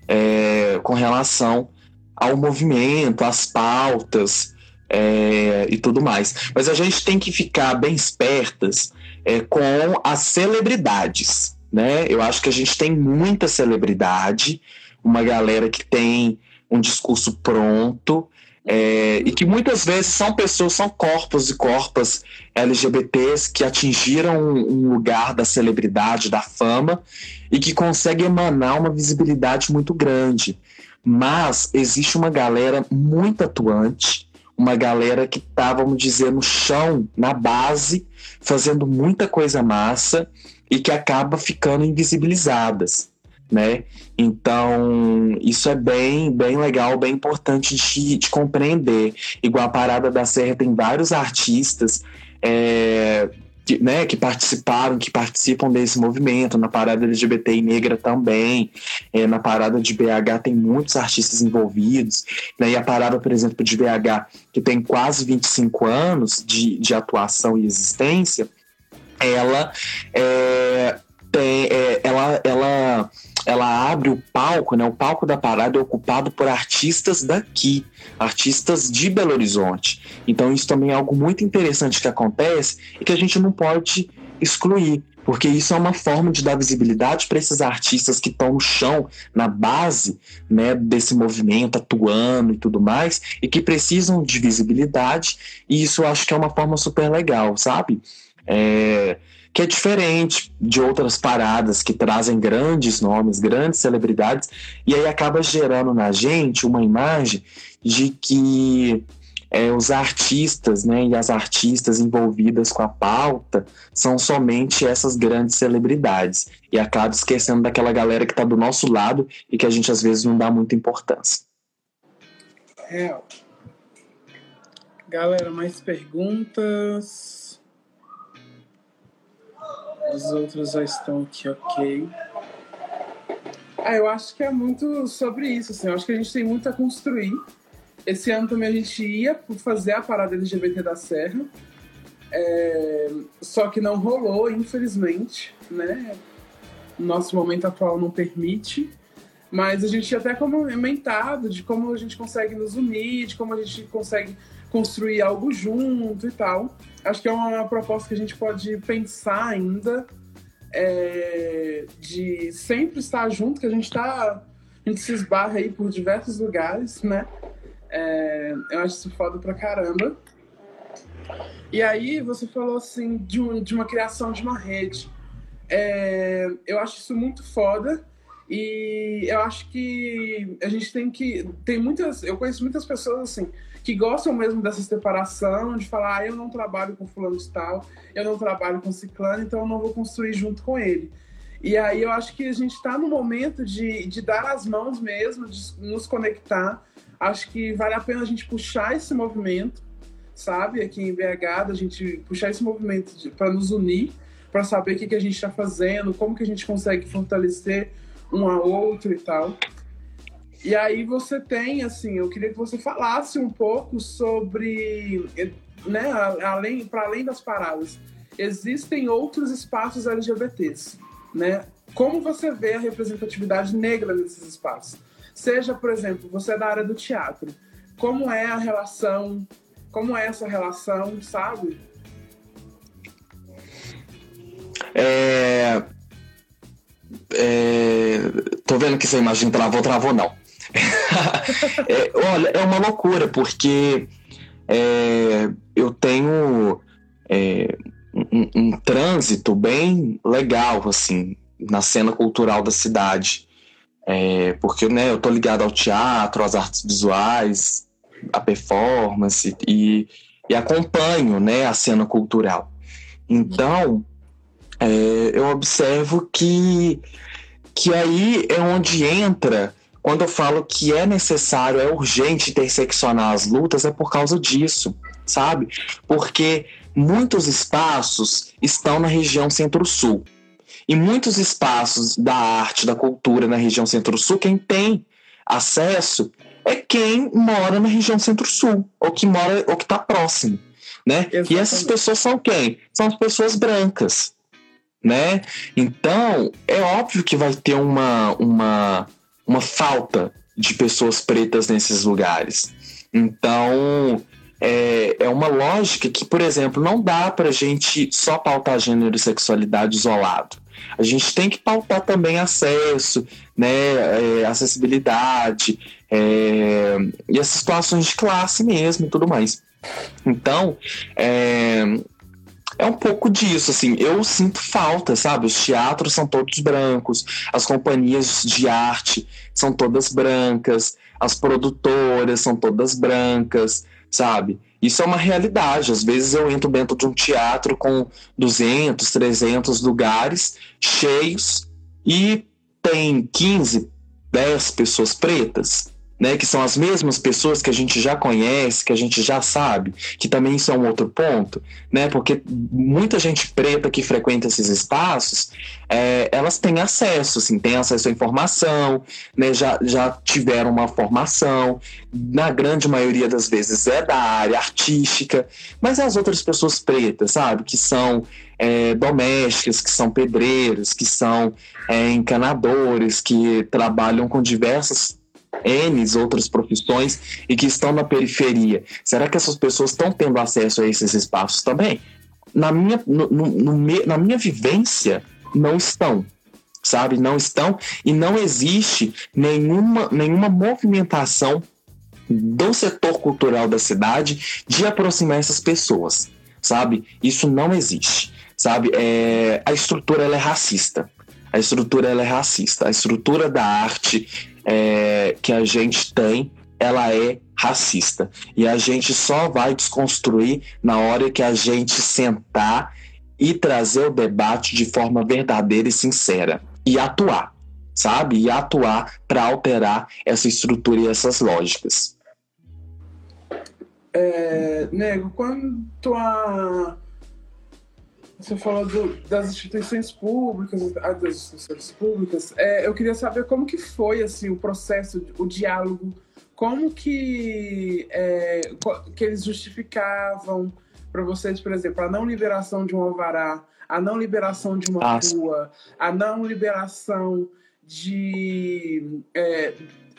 é, com relação ao movimento, às pautas é, e tudo mais. Mas a gente tem que ficar bem espertas é, com as celebridades, né? Eu acho que a gente tem muita celebridade, uma galera que tem um discurso pronto, é, e que muitas vezes são pessoas, são corpos e corpas LGBTs que atingiram um lugar da celebridade, da fama, e que conseguem emanar uma visibilidade muito grande. Mas existe uma galera muito atuante, uma galera que está, vamos dizer, no chão, na base, fazendo muita coisa massa e que acaba ficando invisibilizadas. Né? Então, isso é bem, bem legal, bem importante de, de compreender. Igual a Parada da Serra tem vários artistas é, que, né, que participaram, que participam desse movimento, na Parada LGBT e Negra também, é, na Parada de BH tem muitos artistas envolvidos, né, e a Parada, por exemplo, de BH, que tem quase 25 anos de, de atuação e existência, ela é, tem, é, ela, ela ela abre o palco, né? O palco da parada é ocupado por artistas daqui, artistas de Belo Horizonte. Então isso também é algo muito interessante que acontece e que a gente não pode excluir, porque isso é uma forma de dar visibilidade para esses artistas que estão no chão, na base, né, desse movimento, atuando e tudo mais, e que precisam de visibilidade. E isso eu acho que é uma forma super legal, sabe? É, que é diferente de outras paradas que trazem grandes nomes, grandes celebridades, e aí acaba gerando na gente uma imagem de que é, os artistas né, e as artistas envolvidas com a pauta são somente essas grandes celebridades. E acaba esquecendo daquela galera que está do nosso lado e que a gente às vezes não dá muita importância. É. Galera, mais perguntas? Os outros já estão aqui, ok. Ah, eu acho que é muito sobre isso, assim. Eu acho que a gente tem muito a construir. Esse ano também a gente ia fazer a parada LGBT da Serra. É... Só que não rolou, infelizmente, né? Nosso momento atual não permite. Mas a gente tinha até comentado de como a gente consegue nos unir, de como a gente consegue construir algo junto e tal. Acho que é uma, proposta que a gente pode pensar ainda é, de sempre estar junto, que a gente está a gente se esbarra aí por diversos lugares, né? É, eu acho isso foda pra caramba. E aí você falou assim de, um, de uma criação de uma rede. É, eu acho isso muito foda e eu acho que a gente tem que tem muitas eu conheço muitas pessoas assim que gostam mesmo dessa separação, de falar, ah, eu não trabalho com fulano de tal, eu não trabalho com ciclano, então eu não vou construir junto com ele. E aí eu acho que a gente está no momento de, de dar as mãos mesmo, de nos conectar. Acho que vale a pena a gente puxar esse movimento, sabe, aqui em BH, a gente puxar esse movimento para nos unir, para saber o que, que a gente está fazendo, como que a gente consegue fortalecer um ao outro e tal. E aí você tem, assim, eu queria que você falasse um pouco sobre, né, além, para além das paradas, existem outros espaços LGBTs, né? Como você vê a representatividade negra nesses espaços? Seja, por exemplo, você é da área do teatro, como é a relação, como é essa relação, sabe? É, é, tô vendo que essa imagem travou, travou não. é, olha, é uma loucura, porque é, eu tenho é, um, um, trânsito bem legal, assim, na cena cultural da cidade. É, porque né, eu tô ligado ao teatro, às artes visuais, à performance e, e acompanho né, a cena cultural. Então, é, eu observo que, que aí é onde entra quando eu falo que é necessário, é urgente interseccionar as lutas, é por causa disso, sabe? Porque muitos espaços estão na região centro-sul. E muitos espaços da arte, da cultura na região centro-sul, quem tem acesso é quem mora na região centro-sul, ou que mora, ou que está próximo, né? Exatamente. E essas pessoas são quem? São as pessoas brancas, né? Então, é óbvio que vai ter uma, uma uma falta de pessoas pretas nesses lugares. Então, é, é uma lógica que, por exemplo, não dá para a gente só pautar gênero e sexualidade isolado. A gente tem que pautar também acesso, né, é, acessibilidade é, e as situações de classe mesmo e tudo mais. Então, é, é um pouco disso, assim. Eu sinto falta, sabe? Os teatros são todos brancos, as companhias de arte são todas brancas, as produtoras são todas brancas, sabe? Isso é uma realidade. Às vezes eu entro dentro de um teatro com 200, 300 lugares cheios e tem 15, 10 pessoas pretas, né, que são as mesmas pessoas que a gente já conhece, que a gente já sabe, que também isso é um outro ponto, né, porque muita gente preta que frequenta esses espaços, é, elas têm acesso, assim, têm acesso à informação, né, já, já tiveram uma formação, na grande maioria das vezes é da área artística, mas as outras pessoas pretas, sabe, que são é, domésticas, que são pedreiros, que são é, encanadores, que trabalham com diversas N outras profissões e que estão na periferia. Será que essas pessoas estão tendo acesso a esses espaços também? Na minha, no, no, no, na minha vivência, não estão. Sabe? Não estão. E não existe nenhuma, nenhuma movimentação do setor cultural da cidade de aproximar essas pessoas. Sabe? Isso não existe. Sabe? É, a estrutura ela é racista. A estrutura ela é racista. A estrutura da arte é, que a gente tem, ela é racista. E a gente só vai desconstruir na hora que a gente sentar e trazer o debate de forma verdadeira e sincera. E atuar, sabe? E atuar para alterar essa estrutura e essas lógicas. É, nego, quanto a você falou do, das instituições públicas, ah, das instituições públicas. É, eu queria saber como que foi assim o processo, o diálogo, como que é, que eles justificavam para vocês, por exemplo, a não liberação de um alvará, a não liberação de uma ah, rua, a não liberação de é,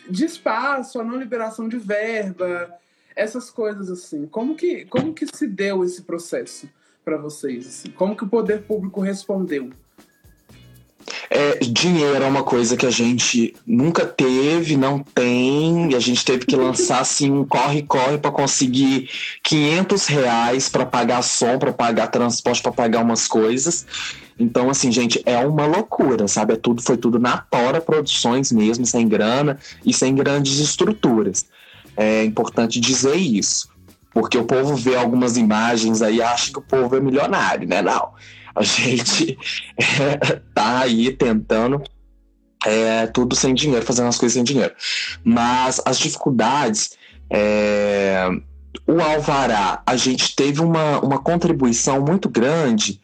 de espaço, a não liberação de verba, essas coisas assim. Como que como que se deu esse processo? Para vocês? Assim? Como que o poder público respondeu? É, dinheiro é uma coisa que a gente nunca teve, não tem, e a gente teve que lançar assim um corre-corre para conseguir 500 reais para pagar som, para pagar transporte, para pagar umas coisas. Então, assim, gente, é uma loucura, sabe? É tudo, foi tudo na tora produções mesmo, sem grana e sem grandes estruturas. É importante dizer isso. Porque o povo vê algumas imagens aí e acha que o povo é milionário, né? Não. A gente é, tá aí tentando é, tudo sem dinheiro, fazendo as coisas sem dinheiro. Mas as dificuldades. É, o Alvará, a gente teve uma, uma contribuição muito grande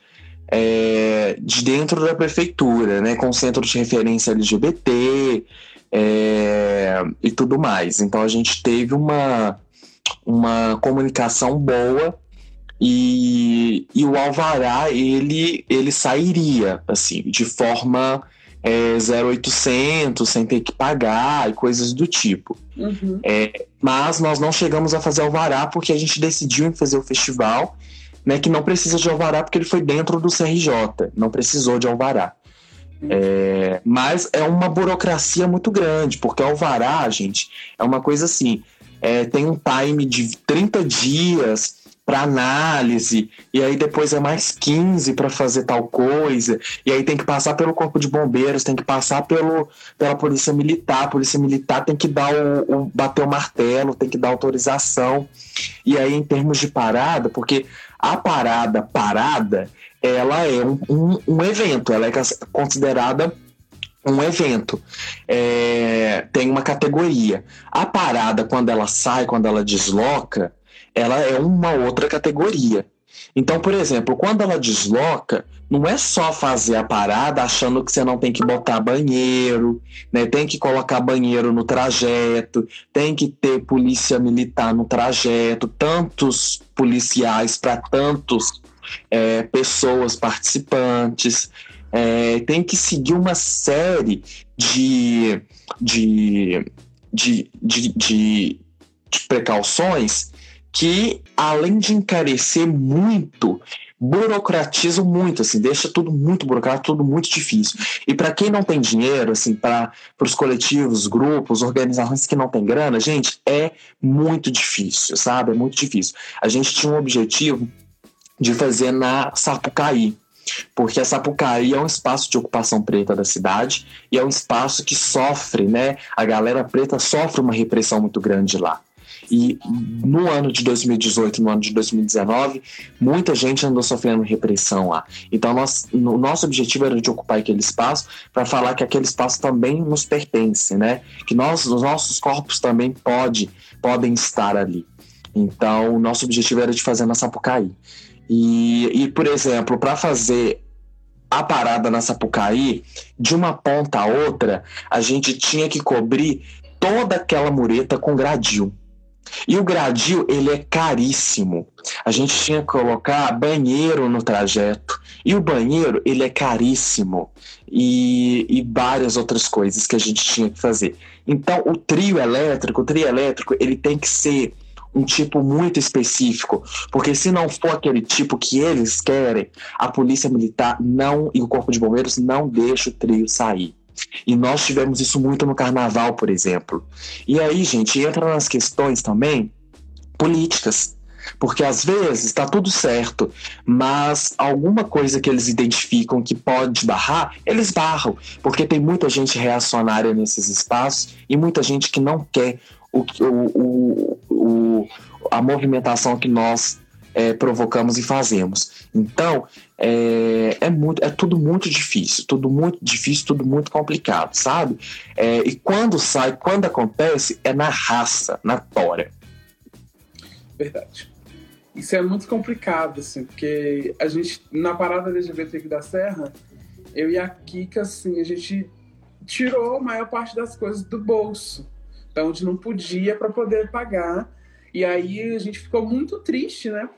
é, de dentro da prefeitura, né, com o centro de referência LGBT é, e tudo mais. Então a gente teve uma, uma comunicação boa e, e o alvará ele ele sairia assim de forma é, 0800 sem ter que pagar e coisas do tipo uhum. é, mas nós não chegamos a fazer alvará porque a gente decidiu em fazer o festival né que não precisa de alvará porque ele foi dentro do CRJ não precisou de alvará uhum. é, mas é uma burocracia muito grande porque alvará gente é uma coisa assim é, tem um time de 30 dias para análise, e aí depois é mais 15 para fazer tal coisa, e aí tem que passar pelo corpo de bombeiros, tem que passar pelo, pela polícia militar, a polícia militar tem que dar o, o bater o martelo, tem que dar autorização. E aí, em termos de parada, porque a parada parada, ela é um, um, um evento, ela é considerada um evento é, tem uma categoria. A parada, quando ela sai, quando ela desloca, ela é uma outra categoria. Então, por exemplo, quando ela desloca, não é só fazer a parada achando que você não tem que botar banheiro, né? tem que colocar banheiro no trajeto, tem que ter polícia militar no trajeto, tantos policiais para tantos é, pessoas participantes é, tem que seguir uma série de, de, de, de, de, de precauções que, além de encarecer muito, burocratizam muito, assim, deixa tudo muito burocrático, tudo muito difícil. E para quem não tem dinheiro, assim, para os coletivos, grupos, organizações que não têm grana, gente, é muito difícil, sabe? É muito difícil. A gente tinha um objetivo de fazer na Sapucaí, porque a Sapucaí é um espaço de ocupação preta da cidade e é um espaço que sofre, né? A galera preta sofre uma repressão muito grande lá. E no ano de 2018, no ano de 2019, muita gente andou sofrendo repressão lá. Então, nós, nosso objetivo era de ocupar aquele espaço para falar que aquele espaço também nos pertence, né? Que nós, os nossos corpos também pode, podem estar ali. Então, o nosso objetivo era de fazer na Sapucaí. E, e por exemplo, para fazer a parada na Sapucaí, de uma ponta a outra, a gente tinha que cobrir toda aquela mureta com gradil. E o gradil, ele é caríssimo. A gente tinha que colocar banheiro no trajeto. E o banheiro, ele é caríssimo. E, e várias outras coisas que a gente tinha que fazer. Então, o trio elétrico, o trio elétrico, ele tem que ser um tipo muito específico, porque se não for aquele tipo que eles querem, a polícia militar não e o corpo de bombeiros não deixa o trio sair. E nós tivemos isso muito no carnaval, por exemplo. E aí, gente, entra nas questões também políticas. Porque às vezes está tudo certo, mas alguma coisa que eles identificam que pode barrar, eles barram. Porque tem muita gente reacionária nesses espaços e muita gente que não quer o, o, o, a movimentação que nós é, provocamos e fazemos. Então, é, é, muito, é tudo muito difícil, tudo muito difícil, tudo muito complicado, sabe? É, e quando sai, quando acontece, é na raça, na tora. Verdade. Isso é muito complicado, assim, porque a gente, na parada LGBT da Serra, eu e a Kika, assim, a gente tirou a maior parte das coisas do bolso onde não podia para poder pagar. E aí a gente ficou muito triste, né?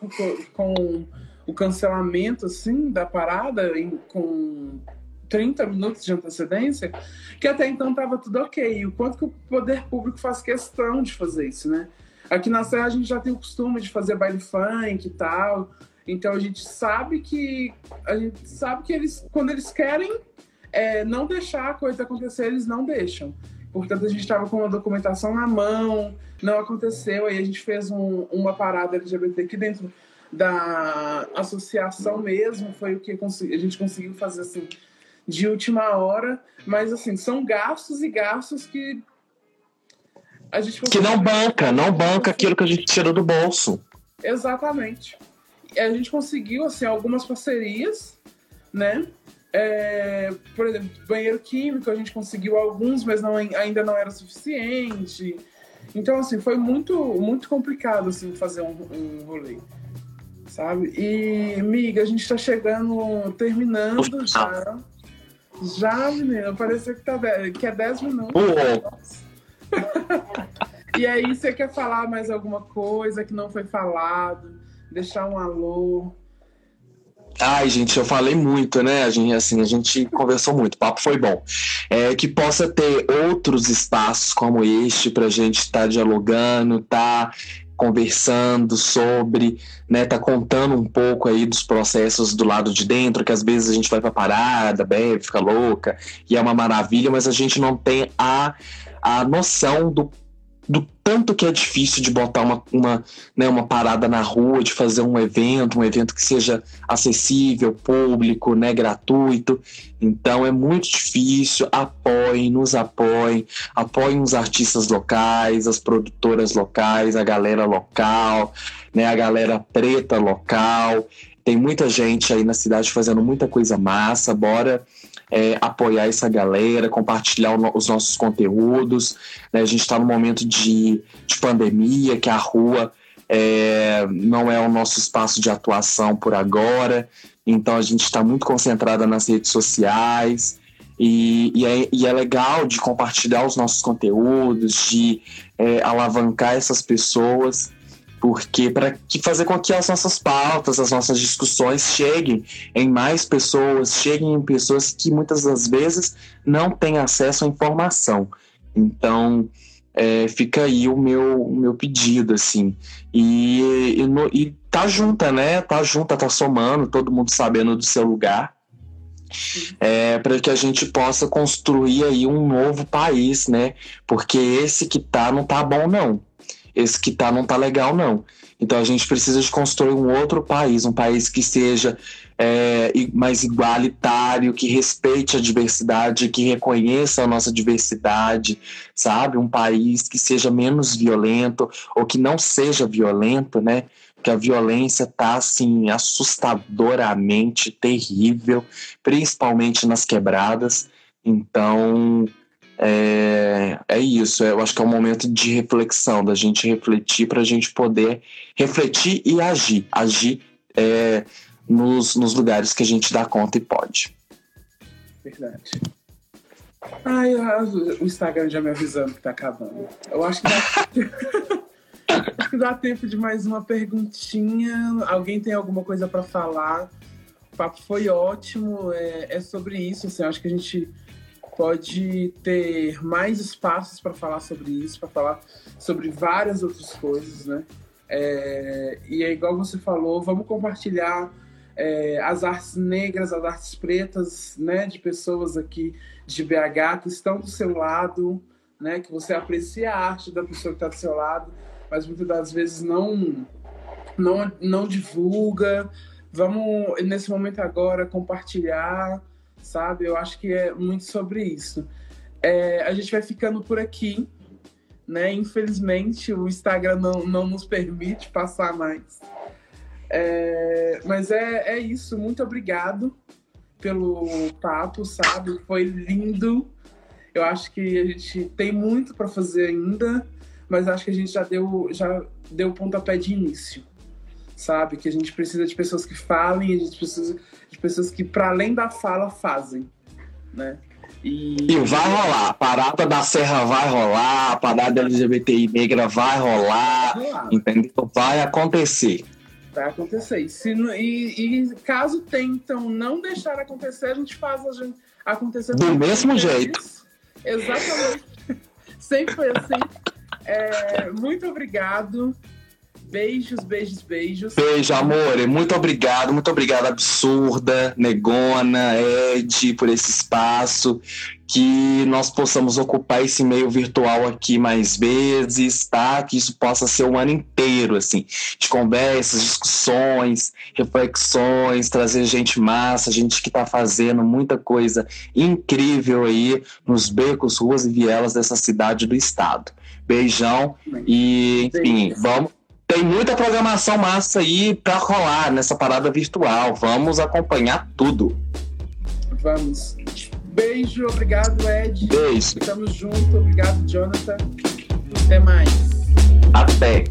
Com o cancelamento, assim, da parada, em, com 30 minutos de antecedência, que até então estava tudo ok. O quanto que o poder público faz questão de fazer isso, né? Aqui na Serra a gente já tem o costume de fazer baile funk e tal. Então a gente sabe que a gente sabe que eles quando eles querem é, não deixar a coisa acontecer, eles não deixam. Portanto, a gente estava com a documentação na mão, não aconteceu. Aí a gente fez um, uma parada LGBT aqui dentro da associação mesmo. Foi o que a gente conseguiu fazer assim de última hora. Mas assim, são gastos e gastos que a gente que não banca, não banca aquilo que a gente tira do bolso. Exatamente. A gente conseguiu assim algumas parcerias, né? É, por exemplo, banheiro químico, a gente conseguiu alguns, mas não, ainda não era suficiente. Então, assim, foi muito, muito complicado, assim, fazer um, um rolê, sabe? E, amiga, a gente tá chegando, terminando já. Já, menina, parecia que, tá, que é 10 minutos. e aí, você quer falar mais alguma coisa que não foi falado? Deixar um alô? Ai, gente, eu falei muito, né? A gente, assim, a gente conversou muito, o papo foi bom. É, que possa ter outros espaços como este para a gente estar tá dialogando, tá conversando sobre, né, tá contando um pouco aí dos processos do lado de dentro, que às vezes a gente vai pra parada, bebe, fica louca, e é uma maravilha, mas a gente não tem a, a noção do do tanto que é difícil de botar uma, uma, né, uma parada na rua, de fazer um evento, um evento que seja acessível, público, né, gratuito. Então é muito difícil. Apoiem, nos apoiem, apoiem os artistas locais, as produtoras locais, a galera local, né, a galera preta local. Tem muita gente aí na cidade fazendo muita coisa massa. Bora é, apoiar essa galera, compartilhar o, os nossos conteúdos. Né? A gente está no momento de, de pandemia, que a rua é, não é o nosso espaço de atuação por agora, então a gente está muito concentrada nas redes sociais. E, e, é, e, é, legal de compartilhar os nossos conteúdos, de é, alavancar essas pessoas porque para fazer com que as nossas pautas, as nossas discussões cheguem em mais pessoas, cheguem em pessoas que muitas das vezes não têm acesso à informação. Então, é, fica aí o meu, o meu pedido, assim. E, e, no, e tá junta, né? Tá junta, tá somando, todo mundo sabendo do seu lugar. É, para que a gente possa construir aí um novo país, né? Porque esse que tá não tá bom, não esse que tá não tá legal, não. Então a gente precisa de construir um outro país, um país que seja é, mais igualitário que respeite a diversidade, que reconheça a nossa diversidade, sabe? Um país que seja menos violento ou que não seja violento, né? Que a violência tá assim assustadoramente terrível, principalmente nas quebradas. Então, é, é isso. Eu acho que é um momento de reflexão, da gente refletir para a gente poder refletir e agir. Agir é, nos, nos lugares que a gente dá conta e pode. Verdade. Ai, o Instagram já me avisando que tá acabando. Eu acho que dá, acho que dá tempo de mais uma perguntinha. Alguém tem alguma coisa para falar? O papo foi ótimo. É, é sobre isso. Assim, acho que a gente pode ter mais espaços para falar sobre isso, para falar sobre várias outras coisas, né? É, e é igual você falou, vamos compartilhar é, as artes negras, as artes pretas, né, de pessoas aqui de BH que estão do seu lado, né, que você aprecia a arte da pessoa que está do seu lado, mas muitas das vezes não, não, não divulga. Vamos nesse momento agora compartilhar sabe? Eu acho que é muito sobre isso. É, a gente vai ficando por aqui, né? Infelizmente, o Instagram não, não nos permite passar mais. É, mas é, é isso. Muito obrigado pelo papo, sabe? Foi lindo. Eu acho que a gente tem muito para fazer ainda, mas acho que a gente já deu já deu pontapé de início sabe? Que a gente precisa de pessoas que falem, a gente precisa de pessoas que, para além da fala, fazem, né? E... e... vai rolar. A parada da Serra vai rolar, a parada LGBTI negra vai rolar, vai rolar. entendeu? Vai acontecer. Vai acontecer. E, se, e, e, caso tentam não deixar acontecer, a gente faz a gente acontecer. Do mesmo jeito. Exatamente. Sempre foi assim. É, muito obrigado. Beijos, beijos, beijos. Beijo, amor. Muito obrigado, muito obrigado, Absurda, Negona, Ed, por esse espaço. Que nós possamos ocupar esse meio virtual aqui mais vezes, tá? Que isso possa ser o um ano inteiro, assim, de conversas, discussões, reflexões, trazer gente massa, gente que tá fazendo muita coisa incrível aí nos becos, ruas e vielas dessa cidade do estado. Beijão e, enfim, vamos tem muita programação massa aí para rolar nessa parada virtual. Vamos acompanhar tudo. Vamos. Beijo, obrigado, Ed. Beijo. Estamos juntos. Obrigado, Jonathan. Até mais. Até.